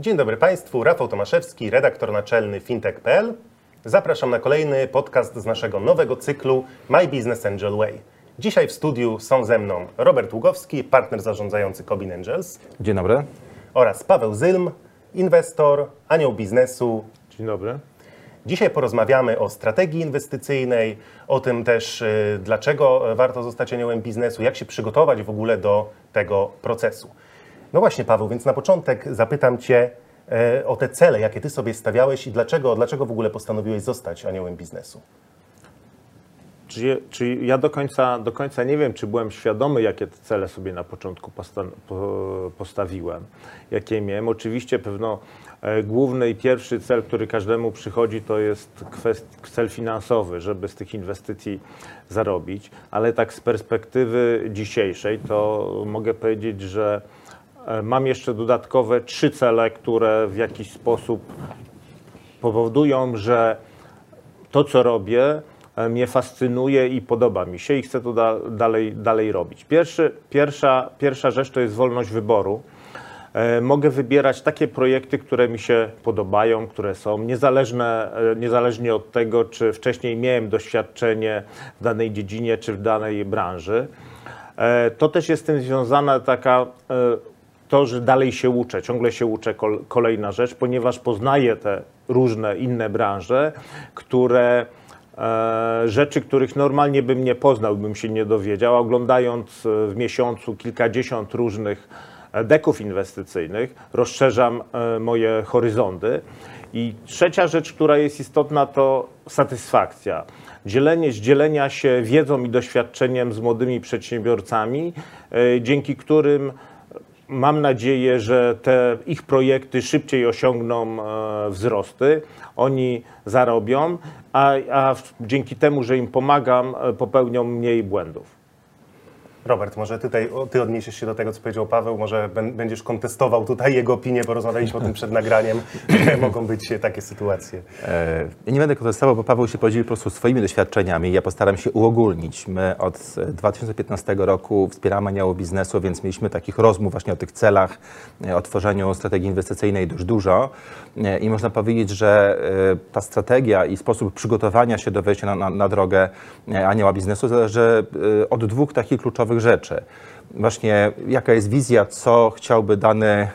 Dzień dobry Państwu, Rafał Tomaszewski, redaktor naczelny fintech.pl. Zapraszam na kolejny podcast z naszego nowego cyklu My Business Angel Way. Dzisiaj w studiu są ze mną Robert Ługowski, partner zarządzający Cobin Angels Dzień dobry. oraz Paweł Zylm, inwestor, anioł biznesu. Dzień dobry. Dzisiaj porozmawiamy o strategii inwestycyjnej, o tym też, y, dlaczego warto zostać aniołem biznesu, jak się przygotować w ogóle do tego procesu. No właśnie, Paweł, więc na początek zapytam Cię e, o te cele, jakie Ty sobie stawiałeś i dlaczego, dlaczego w ogóle postanowiłeś zostać aniołem biznesu. Czy, czy ja do końca, do końca nie wiem, czy byłem świadomy, jakie te cele sobie na początku postawiłem, jakie miałem. Oczywiście pewno e, główny i pierwszy cel, który każdemu przychodzi, to jest kwest, cel finansowy, żeby z tych inwestycji zarobić, ale tak z perspektywy dzisiejszej, to mogę powiedzieć, że mam jeszcze dodatkowe trzy cele, które w jakiś sposób powodują, że to, co robię, e, mnie fascynuje i podoba mi się i chcę to da, dalej, dalej robić. Pierwszy, pierwsza, pierwsza rzecz to jest wolność wyboru. E, Mogę wybierać takie projekty, które mi się podobają, które są niezależne, e, niezależnie od tego, czy wcześniej miałem doświadczenie w danej dziedzinie, czy w danej branży. E, To też jest z tym związana taka e, to, że dalej się uczę, ciągle się uczę kol, kolejna rzecz, ponieważ poznaję te różne inne branże, które e, rzeczy, których normalnie bym nie poznał, bym się nie dowiedział, oglądając e, w miesiącu kilkadziesiąt różnych e, deków inwestycyjnych, rozszerzam moje horyzonty. I trzecia rzecz, która jest istotna, to satysfakcja. Dzielenie, dzielenia się wiedzą i doświadczeniem z młodymi przedsiębiorcami, dzięki którym Mam nadzieję, że te ich projekty szybciej osiągną e, wzrosty, oni zarobią, a, a dzięki temu, że im pomagam, e, popełnią mniej błędów. Robert, może tutaj Ty odniesiesz się do tego, co powiedział Paweł, może będziesz kontestował tutaj jego opinię, bo rozmawialiśmy o tym przed nagraniem, mogą być takie sytuacje. E, Ja nie będę kontestował, bo Paweł się podzielił po prostu swoimi doświadczeniami. Ja postaram się uogólnić. My od e, 2015 roku wspieramy aniołów biznesu, więc mieliśmy takich rozmów właśnie o tych celach, e, o tworzeniu strategii inwestycyjnej dość dużo. E, I można powiedzieć, że e, ta strategia i sposób przygotowania się do wejścia na, na, na drogę e, anioła biznesu zależy e, od dwóch takich kluczowych rzeczy. Właśnie jaka jest wizja, co chciałby dany e,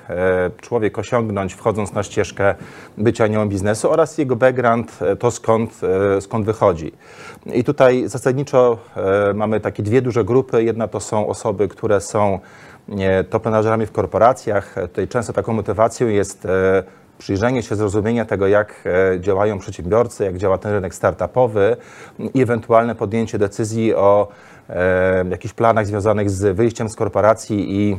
człowiek osiągnąć, wchodząc na ścieżkę bycia aniołem biznesu oraz jego background, e, to skąd, e, skąd wychodzi. I tutaj zasadniczo mamy takie dwie duże grupy. Jedna to są osoby, które są top menadżerami w korporacjach. Tutaj często taką motywacją jest przyjrzenie się, zrozumienie tego, jak działają przedsiębiorcy, jak działa ten rynek startupowy i ewentualne podjęcie decyzji o jakichś planach związanych z wyjściem z korporacji i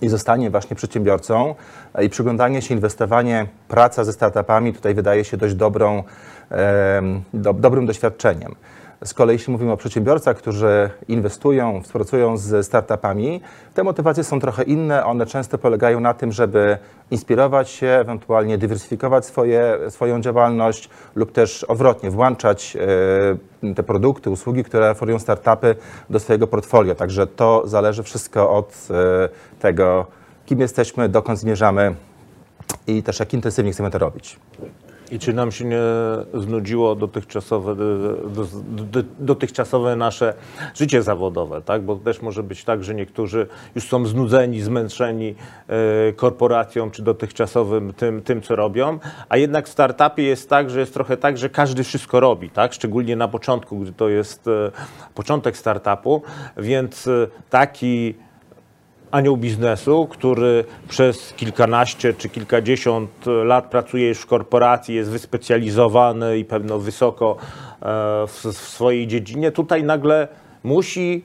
i zostanie właśnie przedsiębiorcą e, i przyglądanie się, inwestowanie, praca ze startupami tutaj wydaje się dość dobrą, do, dobrym doświadczeniem. Z kolei jeśli mówimy o przedsiębiorcach, którzy inwestują, współpracują z startupami, te motywacje są trochę inne. One często polegają na tym, żeby inspirować się, ewentualnie dywersyfikować swoje, swoją działalność lub też odwrotnie, włączać e, te produkty, usługi, które oferują startupy do swojego portfolio. Także to zależy wszystko od e, tego, kim jesteśmy, dokąd zmierzamy i też jak intensywnie chcemy to robić. I czy nam się nie znudziło dotychczasowe, do, do, dotychczasowe nasze życie zawodowe, tak? Bo też może być tak, że niektórzy już są znudzeni, zmęczeni e, korporacją czy dotychczasowym tym, tym, co robią, a jednak w startupie jest tak, że jest trochę tak, że każdy wszystko robi, tak? Szczególnie na początku, gdy to jest e, początek startupu, więc e, taki anioł biznesu, który przez kilkanaście czy kilkadziesiąt lat pracuje już w korporacji, jest wyspecjalizowany i pewno wysoko e, w, w swojej dziedzinie, tutaj nagle musi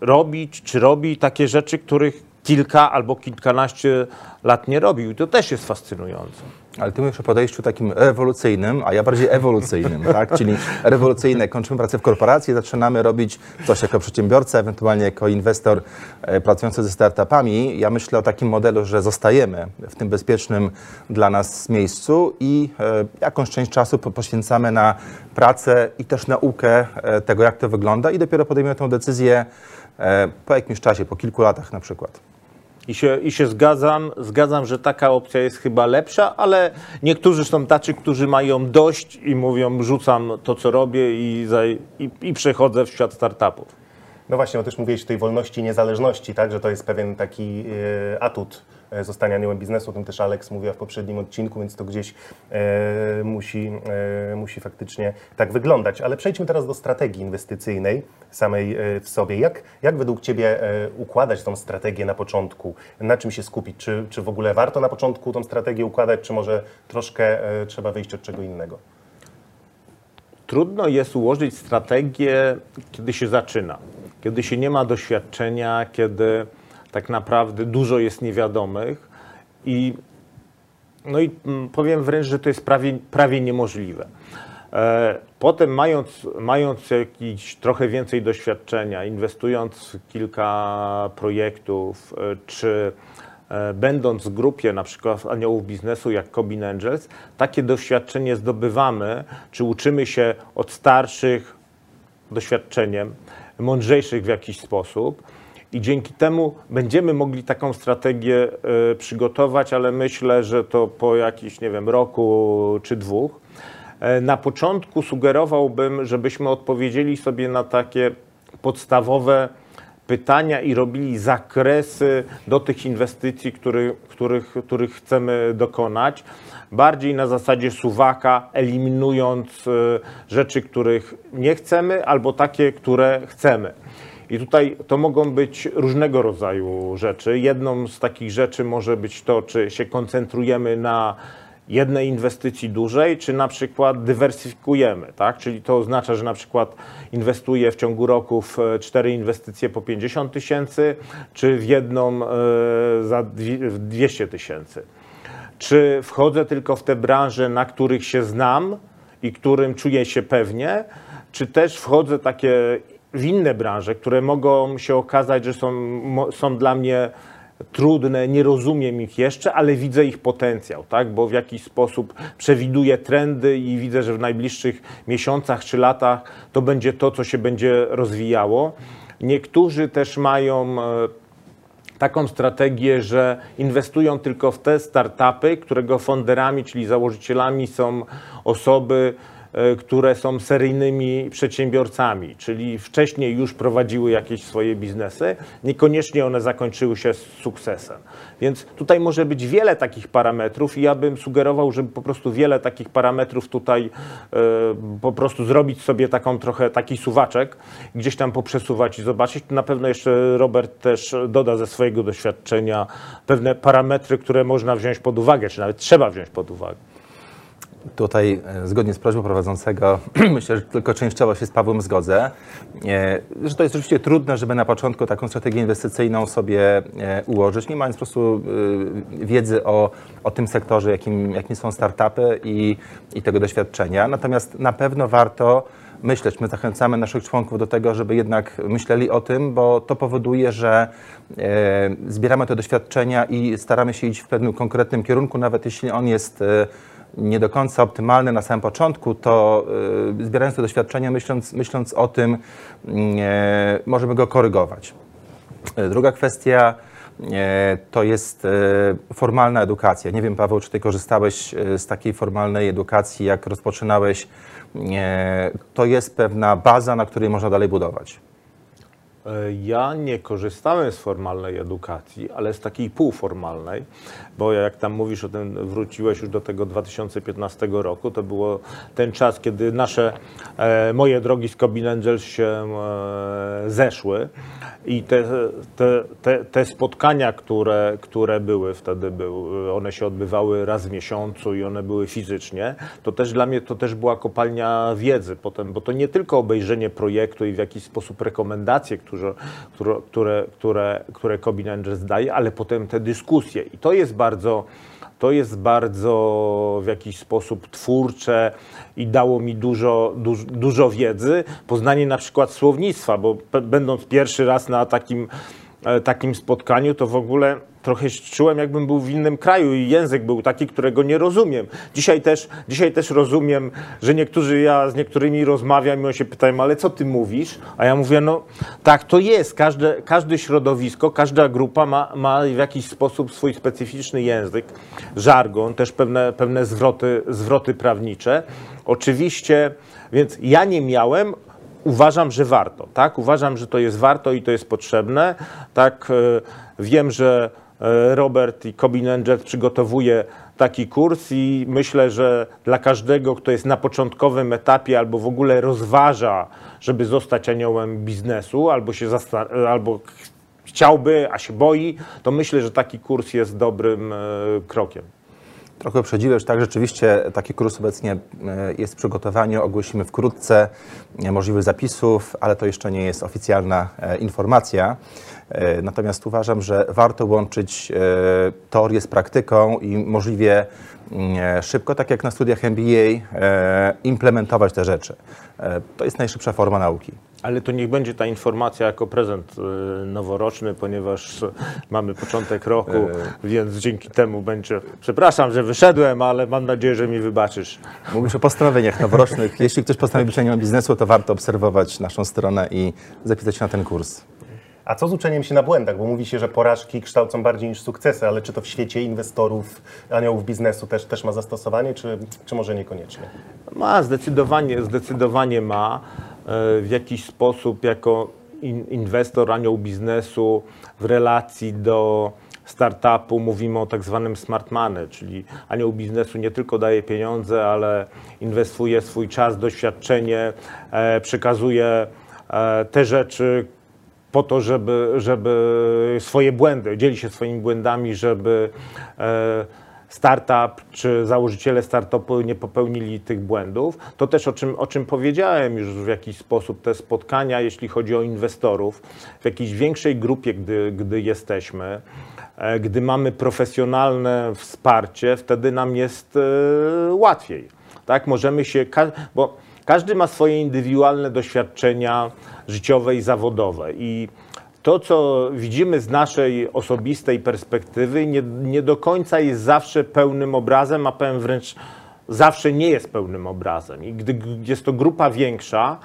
robić czy robi takie rzeczy, których kilka albo kilkanaście lat nie robił. I to też jest fascynujące. Ale ty mówisz o podejściu takim rewolucyjnym, a ja bardziej ewolucyjnym, tak? Czyli rewolucyjne, kończymy pracę w korporacji, zaczynamy robić coś jako przedsiębiorca, ewentualnie jako inwestor e, pracujący ze startupami. Ja myślę o takim modelu, że zostajemy w tym bezpiecznym dla nas miejscu i e, jakąś część czasu po- poświęcamy na pracę i też naukę e, tego, jak to wygląda i dopiero podejmiemy tę decyzję po jakimś czasie, po kilku latach na przykład. I się, I się zgadzam, zgadzam, że taka opcja jest chyba lepsza, ale niektórzy są tacy, którzy mają dość i mówią, rzucam to, co robię i, i, i przechodzę w świat startupów. No właśnie, bo też mówiłeś o tej wolności i niezależności, tak, że to jest pewien taki e, atut e, zostania aniołem biznesu, o tym też Alex mówiła w poprzednim odcinku, więc to gdzieś e, musi, e, musi faktycznie tak wyglądać. Ale przejdźmy teraz do strategii inwestycyjnej samej e, w sobie. Jak, jak według Ciebie e, układać tą strategię na początku? Na czym się skupić? Czy, czy w ogóle warto na początku tą strategię układać, czy może troszkę trzeba wyjść od czego innego? Trudno jest ułożyć strategię, kiedy się zaczyna kiedy się nie ma doświadczenia, kiedy tak naprawdę dużo jest niewiadomych i no i mm, powiem wręcz, że to jest prawie, prawie niemożliwe. E, potem mając, mając jakiś trochę więcej doświadczenia, inwestując w kilka projektów, e, czy e, będąc w grupie na przykład aniołów biznesu jak Cobin Angels, takie doświadczenie zdobywamy, czy uczymy się od starszych doświadczeniem, mądrzejszych w jakiś sposób. I dzięki temu będziemy mogli taką strategię y, przygotować, ale myślę, że to po jakiś, nie wiem, roku czy dwóch. E, na początku sugerowałbym, żebyśmy odpowiedzieli sobie na takie podstawowe pytania i robili zakresy do tych inwestycji, który, których, których chcemy dokonać. Bardziej na zasadzie suwaka, eliminując y, rzeczy, których nie chcemy, albo takie, które chcemy. I tutaj to mogą być różnego rodzaju rzeczy. Jedną z takich rzeczy może być to, czy się koncentrujemy na jednej inwestycji dużej, czy na przykład dywersyfikujemy, tak? Czyli to oznacza, że na przykład inwestuję w ciągu roku w e, cztery inwestycje po 50 tysięcy, czy w jedną e, za 200 tysięcy. Czy wchodzę tylko w te branże, na których się znam i którym czuję się pewnie, czy też wchodzę takie w inne branże, które mogą się okazać, że są, są dla mnie trudne, nie rozumiem ich jeszcze, ale widzę ich potencjał, tak? bo w jakiś sposób przewiduję trendy i widzę, że w najbliższych miesiącach czy latach to będzie to, co się będzie rozwijało. Niektórzy też mają e, taką strategię, że inwestują tylko w te startupy, którego fonderami, czyli założycielami są osoby, które są seryjnymi przedsiębiorcami, czyli wcześniej już prowadziły jakieś swoje biznesy, niekoniecznie one zakończyły się z sukcesem. Więc tutaj może być wiele takich parametrów i ja bym sugerował, żeby po prostu wiele takich parametrów tutaj e, po prostu zrobić sobie taką trochę taki suwaczek, gdzieś tam poprzesuwać i zobaczyć. Na pewno jeszcze Robert też doda ze swojego doświadczenia pewne parametry, które można wziąć pod uwagę, czy nawet trzeba wziąć pod uwagę. Tutaj e, zgodnie z prośbą prowadzącego, myślę, że tylko częściowo się z Pawłem zgodzę, e, że to jest oczywiście trudne, żeby na początku taką strategię inwestycyjną sobie e, ułożyć, nie mając po prostu wiedzy o, o tym sektorze, jakim, jakim są startupy i, i tego doświadczenia. Natomiast na pewno warto myśleć. My zachęcamy naszych członków do tego, żeby jednak myśleli o tym, bo to powoduje, że zbieramy te doświadczenia i staramy się iść w pewnym konkretnym kierunku, nawet jeśli on jest nie do końca optymalny na samym początku, to y, zbierając te doświadczenia, myśląc, myśląc o tym, mm, e, możemy go korygować. E, druga kwestia e, to jest formalna edukacja. Nie wiem, Paweł, czy ty korzystałeś z takiej formalnej edukacji, jak rozpoczynałeś. To jest pewna baza, na której można dalej budować. E, ja nie korzystałem z formalnej edukacji, ale z takiej półformalnej, bo jak tam mówisz o tym, wróciłeś już do tego 2015 roku, to było ten czas, kiedy nasze, e, moje drogi z Cobin Angels się e, zeszły i te, te, te, te, spotkania, które, które były wtedy, były, one się odbywały raz w miesiącu i one były fizycznie, to też dla mnie to też była kopalnia wiedzy potem, bo to nie tylko obejrzenie projektu i w jakiś sposób rekomendacje, które, które, które, które Angels daje, ale potem te dyskusje. I to jest bardzo to jest bardzo w jakiś sposób twórcze i dało mi dużo, dużo, dużo wiedzy. Poznanie na przykład słownictwa, bo będąc pierwszy raz na takim e, takim spotkaniu, to w ogóle trochę czułem, jakbym był w innym kraju i język był taki, którego nie rozumiem. Dzisiaj też, dzisiaj też rozumiem, że niektórzy, ja z niektórymi rozmawiam i oni się pytają, ale co ty mówisz? A ja mówię, no tak to jest. Każde, każde środowisko, każda grupa ma, ma w jakiś sposób swój specyficzny język, żargon, też pewne, pewne zwroty, zwroty prawnicze. Oczywiście, więc ja nie miałem, uważam, że warto, tak? Uważam, że to jest warto i to jest potrzebne, tak? E, wiem, że Robert i Cobin Angels przygotowuje taki kurs i myślę, że dla każdego, kto jest na początkowym etapie albo w ogóle rozważa, żeby zostać aniołem biznesu, albo się albo chciałby, a się boi, to myślę, że taki kurs jest dobrym e, krokiem. Trochę uprzedziłeś, tak, rzeczywiście taki kurs obecnie e, jest w przygotowaniu, ogłosimy wkrótce e, możliwość zapisów, ale to jeszcze nie jest oficjalna e, informacja. Natomiast uważam, że warto łączyć teorię z praktyką i możliwie mm, szybko, tak jak na studiach MBA, implementować te rzeczy. To jest najszybsza forma nauki. Ale to niech będzie ta informacja jako prezent y, noworoczny, ponieważ mamy początek roku, e... więc dzięki temu będzie. Przepraszam, że wyszedłem, ale mam nadzieję, że mi wybaczysz. Mówisz o postanowieniach noworocznych. Jeśli ktoś postanowi być biznesu, to warto obserwować naszą stronę i zapisać się na ten kurs. A co z uczeniem się na błędach? Bo mówi się, że porażki kształcą bardziej niż sukcesy, ale czy to w świecie inwestorów, aniołów biznesu też, też ma zastosowanie, czy, czy może niekoniecznie? Ma, zdecydowanie, zdecydowanie ma. E, w jakiś sposób jako inwestor, anioł biznesu w relacji do startupu mówimy o tak zwanym smart money, czyli anioł biznesu nie tylko daje pieniądze, ale inwestuje swój czas, doświadczenie, e, przekazuje e, te rzeczy po to, żeby, żeby swoje błędy, dzieli się swoimi błędami, żeby startup czy założyciele startupu nie popełnili tych błędów. To też o czym, o czym powiedziałem już w jakiś sposób, te spotkania, jeśli chodzi o inwestorów, w jakiejś większej grupie, gdy, gdy jesteśmy, e, gdy mamy profesjonalne wsparcie, wtedy nam jest e, łatwiej. Tak, możemy się, bo każdy ma swoje indywidualne doświadczenia życiowe i zawodowe i to, co widzimy z naszej osobistej perspektywy, nie, nie do końca jest zawsze pełnym obrazem, a powiem wręcz zawsze nie jest pełnym obrazem. I gdy jest to grupa większa,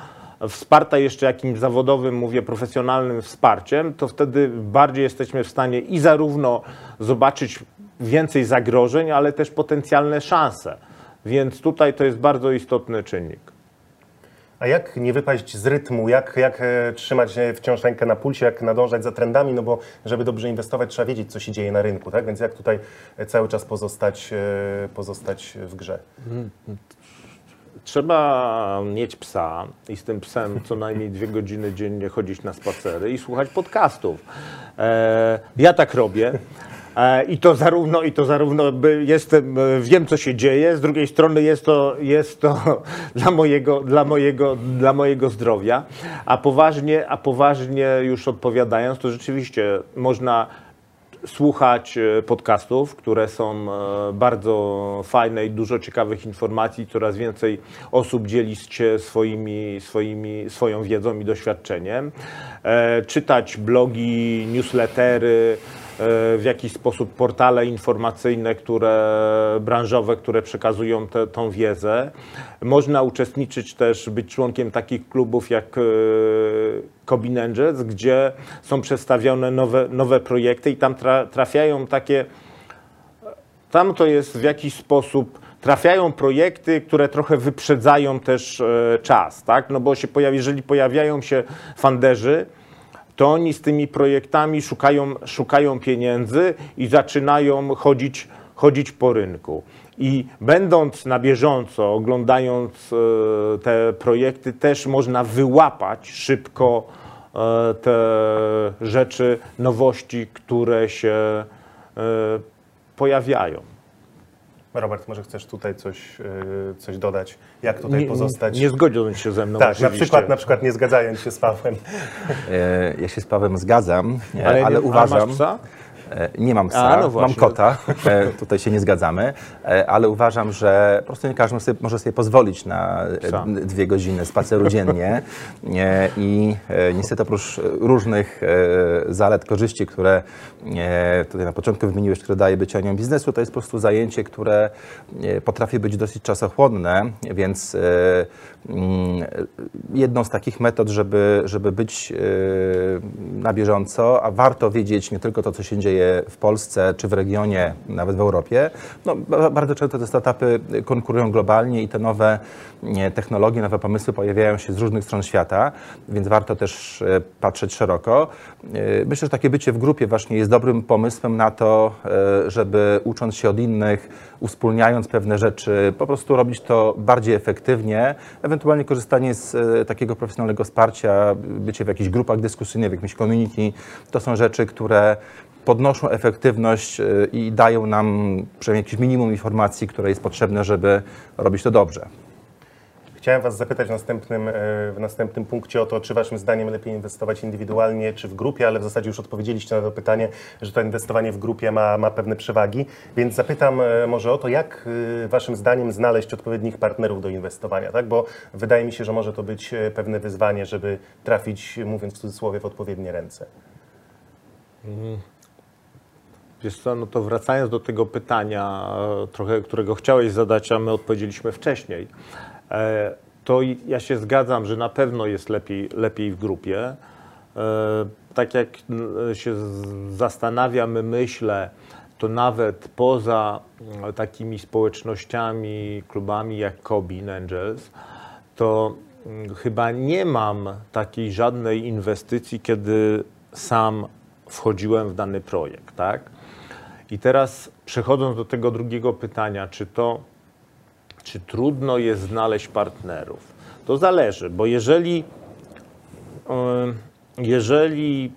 wsparta jeszcze jakimś zawodowym, mówię, profesjonalnym wsparciem, to wtedy bardziej jesteśmy w stanie i zarówno zobaczyć więcej zagrożeń, ale też potencjalne szanse. Więc tutaj to jest bardzo istotny czynnik. A jak nie wypaść z rytmu, jak, jak e, trzymać e, wciąż rękę na pulsie, jak nadążać za trendami, no bo żeby dobrze inwestować trzeba wiedzieć, co się dzieje na rynku, tak? Więc jak tutaj e, cały czas pozostać, pozostać w grze? Trzeba mieć psa i z tym psem co najmniej dwie godziny dziennie chodzić na spacery i słuchać podcastów. Ja tak robię. E, I to zarówno, i to zarówno jestem, e, wiem co się dzieje, z drugiej strony jest to, jest to dla, mojego, dla, mojego, dla mojego zdrowia. A poważnie, a poważnie już odpowiadając, to rzeczywiście można słuchać e, podcastów, które są bardzo fajne i dużo ciekawych informacji. Coraz więcej osób dzieli się swoimi, swoimi, swoją wiedzą i doświadczeniem. Czytać blogi, newslettery, w jakiś sposób portale informacyjne, które branżowe, które przekazują te, tą wiedzę. Można uczestniczyć też, być członkiem takich klubów jak e, Cobin Angels, gdzie są przedstawione nowe, nowe projekty i tam trafiają takie, tam to jest w jakiś sposób trafiają projekty, które trochę wyprzedzają też e, czas, tak? No bo się pojawi, jeżeli pojawiają się fanderzy, to oni z tymi projektami szukają, szukają pieniędzy i zaczynają chodzić, chodzić po rynku. I będąc na bieżąco, oglądając e, te projekty, też można wyłapać szybko e, te rzeczy, nowości, które się e, pojawiają. Robert, może chcesz tutaj coś, y, coś dodać? Jak tutaj nie, pozostać? Nie zgodzić się ze mną. Tak, na przykład, na przykład nie zgadzając się z Pawłem. E, ja się z Pawłem zgadzam, ale, ale nie, uważam. E, Nie mam psa, A, no mam kota, e, tutaj się nie zgadzamy, e, ale uważam, że po prostu nie każdy sobie, może sobie pozwolić na Psa. dwie godziny spaceru dziennie i niestety oprócz różnych zalet, korzyści, które tutaj na początku wymieniłeś, które daje bycie anią biznesu, to jest po prostu zajęcie, które potrafi być dosyć czasochłonne, więc mm, jedną z takich metod, żeby, żeby być na bieżąco, a warto wiedzieć nie tylko to, co się dzieje w Polsce czy w regionie, nawet w Europie. No, ba- bardzo często te startupy konkurują globalnie i te nowe technologie, nowe pomysły pojawiają się z różnych stron świata, więc warto też e, patrzeć szeroko. E, Myślę, że takie bycie w grupie właśnie jest dobrym pomysłem na to, e, żeby ucząc się od innych, uspólniając pewne rzeczy, po prostu robić to bardziej efektywnie, ewentualnie korzystanie z takiego profesjonalnego wsparcia, bycie w jakichś grupach dyskusyjnych, w jakimś community, to są rzeczy, które podnoszą efektywność e, i dają nam przynajmniej jakieś minimum informacji, które jest potrzebne, żeby robić to dobrze. Chciałem Was zapytać w następnym, e, w następnym punkcie o to, czy Waszym zdaniem lepiej inwestować indywidualnie czy w grupie, ale w zasadzie już odpowiedzieliście na to pytanie, że to inwestowanie w grupie ma, ma pewne przewagi. Więc zapytam e, może o to, jak Waszym zdaniem znaleźć odpowiednich partnerów do inwestowania, tak? Bo wydaje mi się, że może to być pewne wyzwanie, żeby trafić, mówiąc w cudzysłowie, w odpowiednie ręce. Wiesz co, no to wracając do tego pytania, e, trochę, którego chciałeś zadać, a my odpowiedzieliśmy wcześniej, e, to ja się zgadzam, że na pewno jest lepiej, lepiej w grupie. E, Tak jak n- się zastanawiam, myślę, to nawet poza takimi społecznościami, klubami jak Cobin Angels, to mm, chyba nie mam takiej żadnej inwestycji, kiedy sam wchodziłem w dany projekt, tak? I teraz przechodząc do tego drugiego pytania, czy to, czy trudno jest znaleźć partnerów? To zależy, bo jeżeli, jeżeli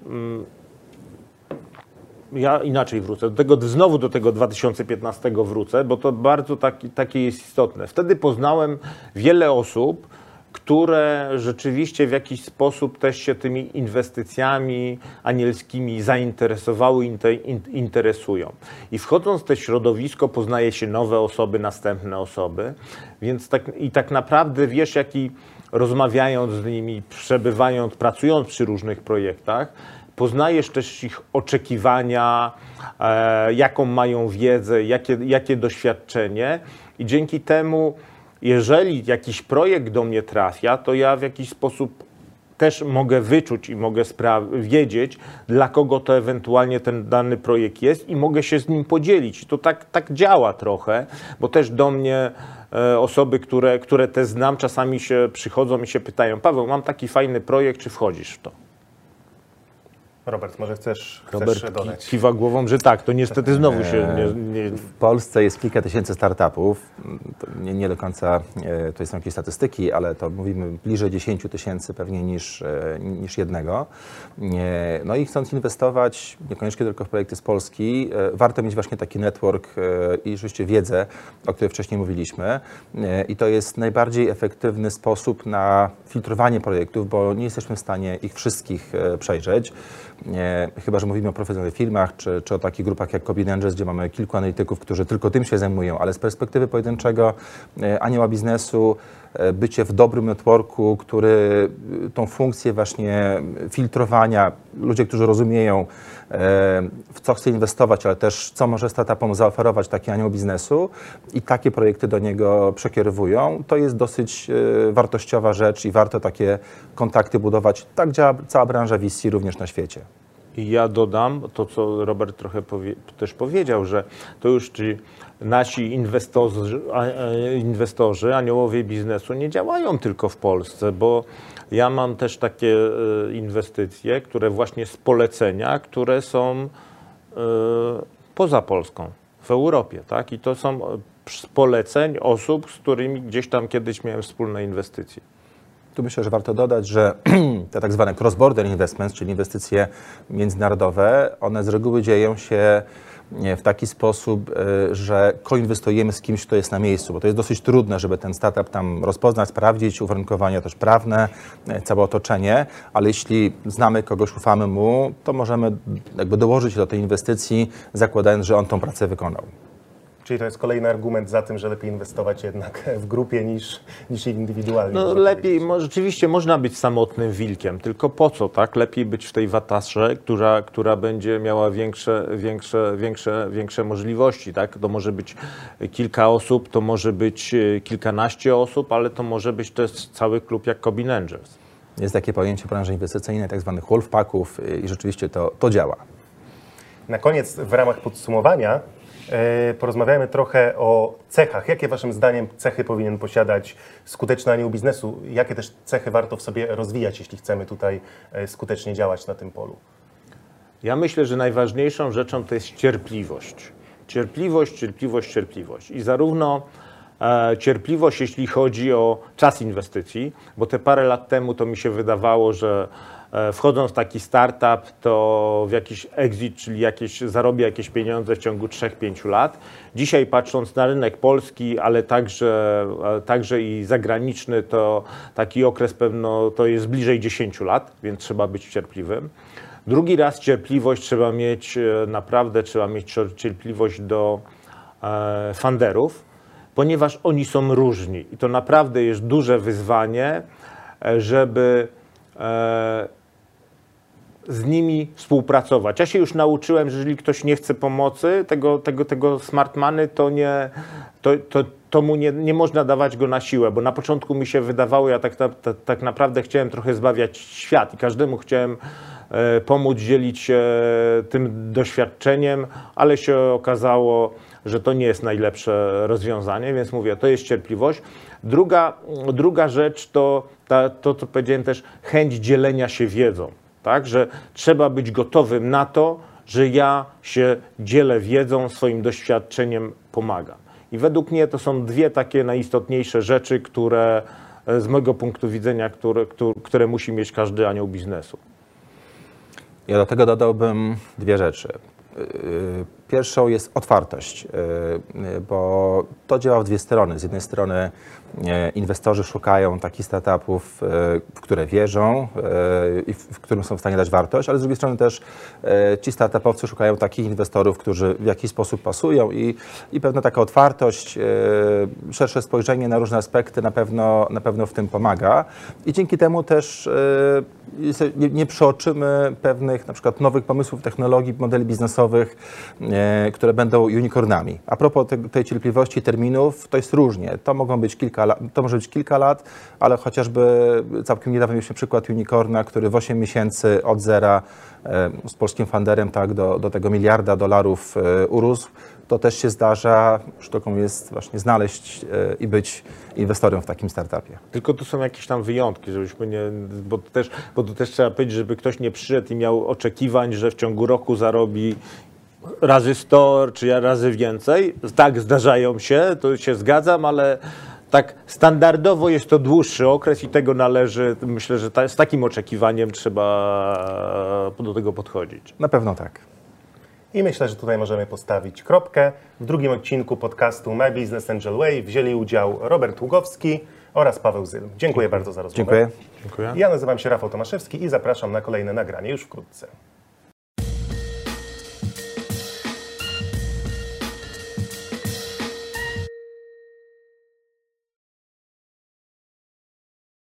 ja inaczej wrócę, do tego, znowu do tego 2015 wrócę, bo to bardzo taki, takie jest istotne. Wtedy poznałem wiele osób, które rzeczywiście w jakiś sposób też się tymi inwestycjami anielskimi zainteresowały, inte, in, interesują. I wchodząc w to środowisko, poznaje się nowe osoby, następne osoby, więc tak, i tak naprawdę wiesz, jaki rozmawiając z nimi, przebywając, pracując przy różnych projektach, poznajesz też ich oczekiwania, e, jaką mają wiedzę, jakie, jakie doświadczenie i dzięki temu, jeżeli jakiś projekt do mnie trafia, to ja w jakiś sposób też mogę wyczuć i mogę wiedzieć, dla kogo to ewentualnie ten dany projekt jest i mogę się z nim podzielić. To tak, tak działa trochę, bo też do mnie e, osoby, które, które te znam, czasami się przychodzą i się pytają, Paweł, mam taki fajny projekt, czy wchodzisz w to? Robert, może chcesz, Robert chcesz dodać? ki- kiwa głową, że tak, to niestety znowu się nie, nie, W Polsce jest kilka tysięcy startupów. Nie, nie do końca e, to są jakieś statystyki, ale to mówimy bliżej 10 tysięcy pewnie niż, e, niż jednego. E, No i chcąc inwestować, niekoniecznie tylko w projekty z Polski, warto mieć właśnie taki network i rzeczywiście wiedzę, o której wcześniej mówiliśmy. I to jest najbardziej efektywny sposób na filtrowanie projektów, bo nie jesteśmy w stanie ich wszystkich przejrzeć. Chyba, że mówimy o profesjonalnych firmach, czy, czy o takich grupach jak Cobin Angels, gdzie mamy kilku analityków, którzy tylko tym się zajmują, ale z perspektywy pojedynczego e, anioła biznesu, e, bycie w dobrym networku, który e, tą funkcję właśnie filtrowania, ludzie, którzy rozumieją, e, w co chce inwestować, ale też co może startupom zaoferować taki anioł biznesu i takie projekty do niego przekierowują, to jest dosyć e, wartościowa rzecz i warto takie kontakty budować. Tak działa cała branża VC również na świecie. I ja dodam to, co Robert trochę powie, też powiedział, że to już ci nasi inwestorzy, inwestorzy, aniołowie biznesu nie działają tylko w Polsce, bo ja mam też takie e, inwestycje, które właśnie z polecenia, które są e, poza Polską, w Europie, tak? I to są e, z poleceń osób, z którymi gdzieś tam kiedyś miałem wspólne inwestycje. Tu myślę, że warto dodać, że te tak zwane cross-border investments, czyli inwestycje międzynarodowe, one z reguły dzieją się w taki sposób, e, że koinwestujemy z kimś, kto jest na miejscu, bo to jest dosyć trudne, żeby ten startup tam rozpoznać, sprawdzić, uwarunkowania też prawne, e, całe otoczenie, ale jeśli znamy kogoś, ufamy mu, to możemy jakby dołożyć do tej inwestycji, zakładając, że on tą pracę wykonał. Czyli to jest kolejny argument za tym, że lepiej inwestować jednak w grupie niż, niż indywidualnie. No lepiej, mo, rzeczywiście można być samotnym wilkiem, tylko po co, tak? Lepiej być w tej watasze, która, która będzie miała większe, większe, większe, większe możliwości, tak? To może być kilka osób, to może być e, kilkanaście osób, ale to może być też cały klub jak Cobin Angels. Jest takie pojęcie branży inwestycyjnej, tak zwanych wolfpacków y, i rzeczywiście to, to działa. Na koniec, w ramach podsumowania, e, porozmawiamy trochę o cechach. Jakie Waszym zdaniem cechy powinien posiadać skuteczny anioł biznesu? Jakie też cechy warto w sobie rozwijać, jeśli chcemy tutaj e, skutecznie działać na tym polu? Ja myślę, że najważniejszą rzeczą to jest cierpliwość. Cierpliwość, cierpliwość, cierpliwość. I zarówno e, cierpliwość, jeśli chodzi o czas inwestycji, bo te parę lat temu to mi się wydawało, że e, wchodząc w taki startup, to w jakiś exit, czyli jakieś, zarobię jakieś pieniądze w ciągu 3-5 lat. Dzisiaj patrząc na rynek polski, ale także, e, także i zagraniczny, to taki okres pewno to jest bliżej 10 lat, więc trzeba być cierpliwym. Drugi raz cierpliwość trzeba mieć, e, naprawdę trzeba mieć cier- cierpliwość do e, funderów, ponieważ oni są różni i to naprawdę jest duże wyzwanie, e, żeby e, z nimi współpracować. Ja się już nauczyłem, że jeżeli ktoś nie chce pomocy, tego, tego, tego smart money, to, nie, to, to, to mu nie, nie można dawać go na siłę, bo na początku mi się wydawało, ja tak, tak, tak naprawdę chciałem trochę zbawiać świat i każdemu chciałem e, pomóc dzielić się tym doświadczeniem, ale się okazało, że to nie jest najlepsze rozwiązanie, więc mówię, to jest cierpliwość. Druga, druga rzecz to ta, to, co powiedziałem też, chęć dzielenia się wiedzą tak? Że trzeba być gotowym na to, że ja się dzielę wiedzą, swoim doświadczeniem pomagam. I według mnie to są dwie takie najistotniejsze rzeczy, które e, z mojego punktu widzenia, które, które, musi mieć każdy anioł biznesu. Ja do tego dodałbym dwie rzeczy. Pierwszą jest otwartość, yy, bo to działa w dwie strony. Z jednej strony yy, inwestorzy szukają takich startupów, w które wierzą i w którym są w stanie dać wartość, ale z drugiej strony też ci startupowcy szukają takich inwestorów, którzy w jakiś sposób pasują i, i pewna taka otwartość, szersze spojrzenie na różne aspekty na pewno, na pewno w tym pomaga i dzięki temu też nie, nie przeoczymy pewnych na przykład nowych pomysłów, technologii, modeli biznesowych, które będą unicornami. A propos te, tej cierpliwości terminów, to jest różnie. To mogą być kilka lat, to może być kilka lat, ale chociażby całkiem niedawno mieliśmy przykład unicorna, który w 8 miesięcy od zera e, z polskim funderem tak, do, do tego miliarda dolarów e, urósł. To też się zdarza. Sztuką jest właśnie znaleźć e, i być inwestorem w takim startupie. Tylko tu są jakieś tam wyjątki, żebyśmy nie, bo to też, bo tu też trzeba powiedzieć, żeby ktoś nie przyszedł i miał oczekiwań, że w ciągu roku zarobi razy 100 czy razy więcej. Tak, zdarzają się, to się zgadzam, ale tak standardowo jest to dłuższy okres i tego należy, myślę, że ta, z takim oczekiwaniem trzeba do tego podchodzić. Na pewno tak. I myślę, że tutaj możemy postawić kropkę. W drugim odcinku podcastu My Business Angel Way wzięli udział Robert Ługowski oraz Paweł Zyl. Dziękuję bardzo za rozmowę. Dziękuję. Dziękuję. Ja nazywam się Rafał Tomaszewski i zapraszam na kolejne nagranie już wkrótce.